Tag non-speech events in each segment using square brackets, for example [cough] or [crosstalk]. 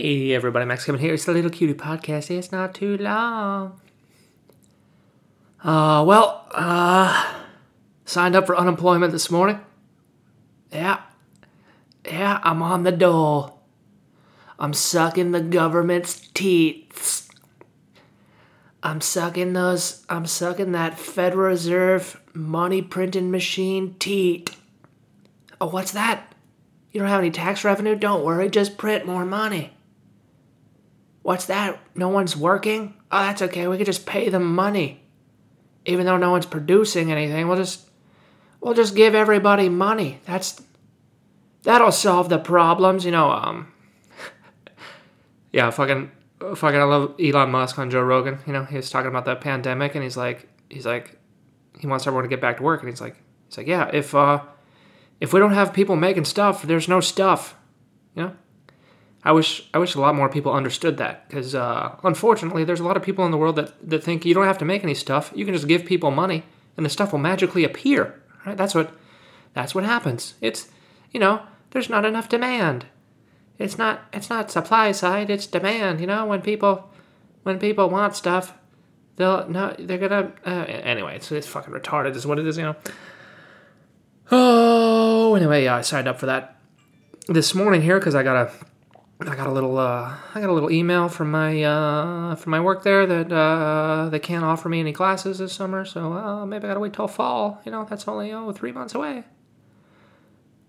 Hey everybody, Max coming here. It's the Little Cutie Podcast. It's not too long. Uh, well, uh, signed up for unemployment this morning. Yeah. Yeah, I'm on the dole. I'm sucking the government's teats. I'm sucking those, I'm sucking that Federal Reserve money printing machine teat. Oh, what's that? You don't have any tax revenue? Don't worry, just print more money. What's that? No one's working? Oh, that's okay. We could just pay them money. Even though no one's producing anything, we'll just we'll just give everybody money. That's that'll solve the problems, you know, um [laughs] Yeah, fucking fucking I love Elon Musk on Joe Rogan, you know, he was talking about the pandemic and he's like he's like he wants everyone to get back to work and he's like he's like, "Yeah, if uh if we don't have people making stuff, there's no stuff." You know? I wish I wish a lot more people understood that because uh, unfortunately, there's a lot of people in the world that, that think you don't have to make any stuff. You can just give people money, and the stuff will magically appear. Right? That's what that's what happens. It's you know there's not enough demand. It's not it's not supply side. It's demand. You know when people when people want stuff, they'll no they're gonna uh, anyway. It's it's fucking retarded. Is what it is. You know. Oh, anyway, yeah, I signed up for that this morning here because I got a I got a little uh, I got a little email from my uh, from my work there that uh, they can't offer me any classes this summer, so uh, maybe I gotta wait till fall. You know, that's only oh three months away.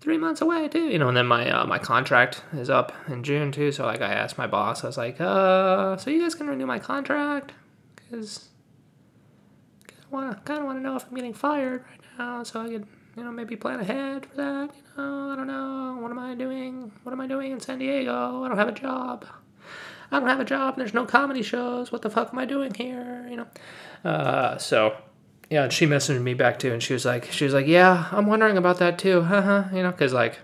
Three months away too, you know. And then my uh, my contract is up in June too, so like I asked my boss, I was like, uh, so you guys can renew my contract because I wanna kind of want to know if I'm getting fired right now, so I could you know, maybe plan ahead for that. You know, I don't know. What am I doing? What am I doing in San Diego? I don't have a job. I don't have a job. There's no comedy shows. What the fuck am I doing here? You know. Uh, so, yeah, and she messaged me back too, and she was like, she was like, yeah, I'm wondering about that too. Huh? you know, because like,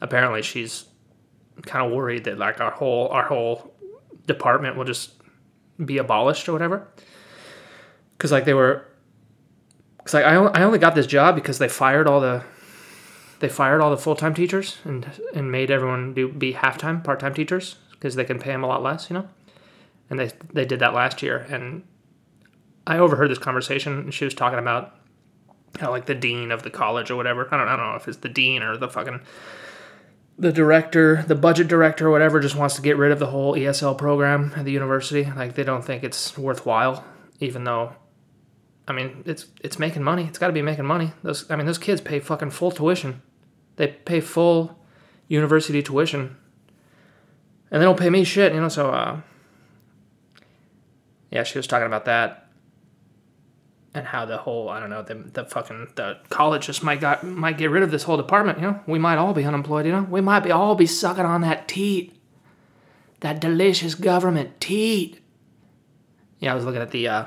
apparently she's kind of worried that like our whole our whole department will just be abolished or whatever. Because like they were because like I I only got this job because they fired all the they fired all the full time teachers and and made everyone do be half time part time teachers because they can pay them a lot less, you know. And they they did that last year, and I overheard this conversation, and she was talking about how like the dean of the college or whatever. I don't I don't know if it's the dean or the fucking the director, the budget director or whatever, just wants to get rid of the whole ESL program at the university. Like they don't think it's worthwhile, even though I mean, it's it's making money. It's got to be making money. Those I mean, those kids pay fucking full tuition. They pay full university tuition, and they don't pay me shit. You know, so uh, yeah, she was talking about that and how the whole I don't know the the fucking the college just might got might get rid of this whole department. You know, we might all be unemployed. You know, we might be all be sucking on that teat, that delicious government teat. Yeah, I was looking at the. Uh,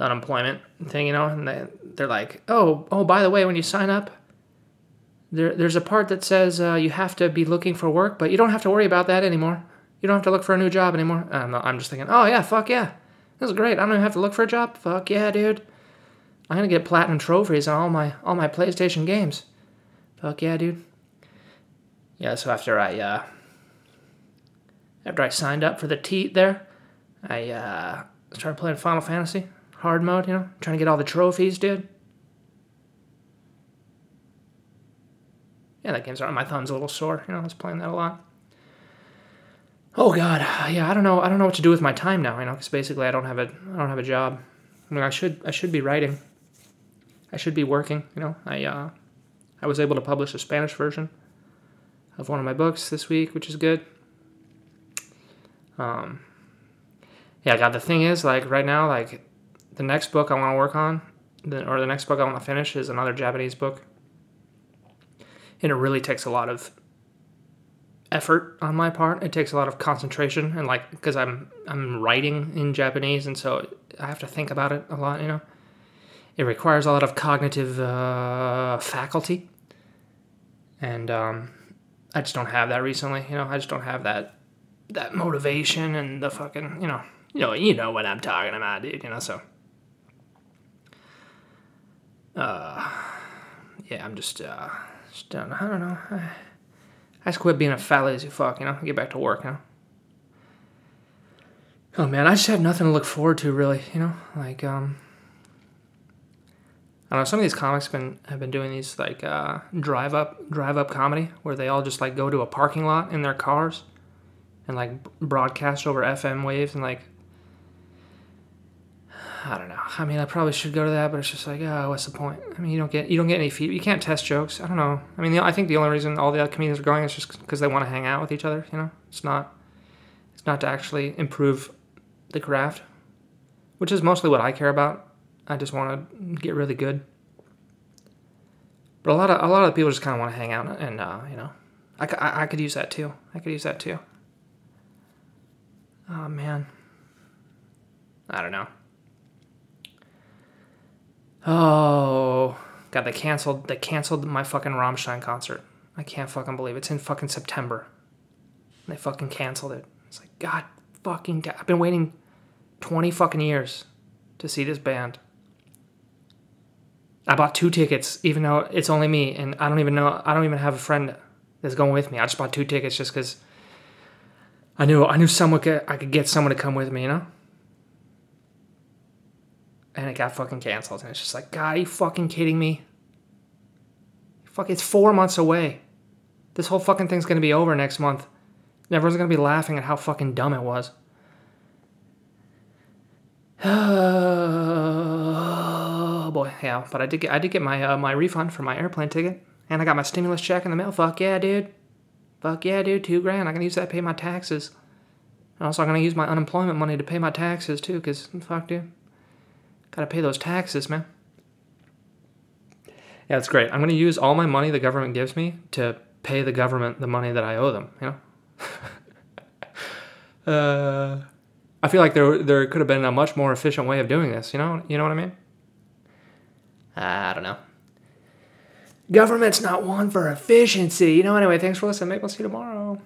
the unemployment thing, you know, and they, they're like, oh, oh, by the way, when you sign up, there, there's a part that says uh, you have to be looking for work, but you don't have to worry about that anymore. You don't have to look for a new job anymore. I'm, I'm just thinking, oh yeah, fuck yeah, this is great. I don't even have to look for a job. Fuck yeah, dude. I'm gonna get platinum trophies on all my all my PlayStation games. Fuck yeah, dude. Yeah, so after I uh, after I signed up for the teat there, I uh, started playing Final Fantasy hard mode, you know, trying to get all the trophies, dude. Yeah, that game's on. My thumb's a little sore. You know, I was playing that a lot. Oh God, yeah. I don't know. I don't know what to do with my time now. You know, because basically I don't have a I don't have a job. I mean, I should I should be writing. I should be working. You know, I uh, I was able to publish a Spanish version of one of my books this week, which is good. Um, yeah, God. The thing is, like right now, like the next book I want to work on, or the next book I want to finish, is another Japanese book. And it really takes a lot of effort on my part. It takes a lot of concentration, and like because I'm I'm writing in Japanese, and so I have to think about it a lot. You know, it requires a lot of cognitive uh, faculty, and um, I just don't have that recently. You know, I just don't have that that motivation and the fucking you know you know you know what I'm talking about, dude. You know, so uh, yeah, I'm just, uh, just don't, I don't know. I, I just quit being a fat lazy fuck, you know, get back to work, you know. Oh man, I just have nothing to look forward to really, you know, like um I don't know. Some of these comics have been have been doing these like uh, drive up drive up comedy where they all just like go to a parking lot in their cars and like broadcast over FM waves and like I don't know. I mean, I probably should go to that, but it's just like, oh, what's the point? I mean, you don't get you don't get any feed. You can't test jokes. I don't know. I mean, the, I think the only reason all the other comedians are going is just because they want to hang out with each other. You know, it's not it's not to actually improve the craft, which is mostly what I care about. I just want to get really good. But a lot of a lot of people just kind of want to hang out, and uh, you know, I, I, I could use that too. I could use that too. Oh man, I don't know. Oh god, they canceled they canceled my fucking Rammstein concert. I can't fucking believe it. it's in fucking September. they fucking canceled it. It's like god fucking. I've been waiting twenty fucking years to see this band. I bought two tickets, even though it's only me, and I don't even know. I don't even have a friend that's going with me. I just bought two tickets just because I knew I knew someone could I could get someone to come with me, you know. It got fucking canceled, and it's just like, God, are you fucking kidding me? Fuck, it's four months away. This whole fucking thing's gonna be over next month. And everyone's gonna be laughing at how fucking dumb it was. Oh [sighs] boy, yeah. But I did get I did get my uh, my refund for my airplane ticket, and I got my stimulus check in the mail. Fuck yeah, dude. Fuck yeah, dude. Two grand. I can use that to pay my taxes. And also, I'm gonna use my unemployment money to pay my taxes too, cause fuck, dude. Gotta pay those taxes, man. Yeah, it's great. I'm gonna use all my money the government gives me to pay the government the money that I owe them. You know. [laughs] uh, I feel like there there could have been a much more efficient way of doing this. You know, you know what I mean? I don't know. Government's not one for efficiency. You know. Anyway, thanks for listening. Maybe we'll see you tomorrow.